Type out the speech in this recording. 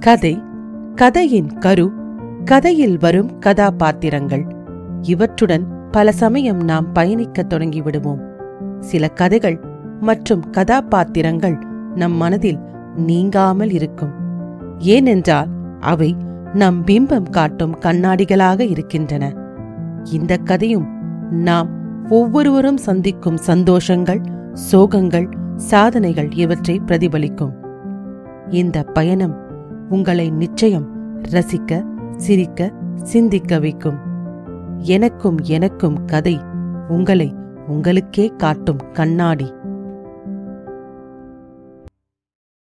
கதை கதையின் கரு கதையில் வரும் கதாபாத்திரங்கள். இவற்றுடன் பல சமயம் நாம் பயணிக்கத் தொடங்கிவிடுவோம். சில கதைகள் மற்றும் கதாபாத்திரங்கள் நம் மனதில் நீங்காமல் இருக்கும். ஏனென்றால் அவை நம் பிம்பம் காட்டும் கண்ணாடிகளாக இருக்கின்றன. இந்த கதையும் நாம் ஒவ்வொருவரும் சந்திக்கும் சந்தோஷங்கள் சோகங்கள் சாதனைகள் இவற்றை பிரதிபலிக்கும். இந்த பயணம் உங்களை நிச்சயம் ரசிக்க சிரிக்க சிந்திக்க வைக்கும். எனக்கும் எனக்கும் கதை உங்களை உங்களுக்கே காட்டும் கண்ணாடி.